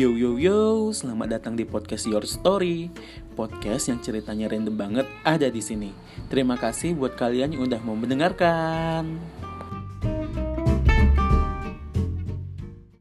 Yo yo yo, selamat datang di podcast Your Story. Podcast yang ceritanya random banget ada di sini. Terima kasih buat kalian yang udah mau mendengarkan.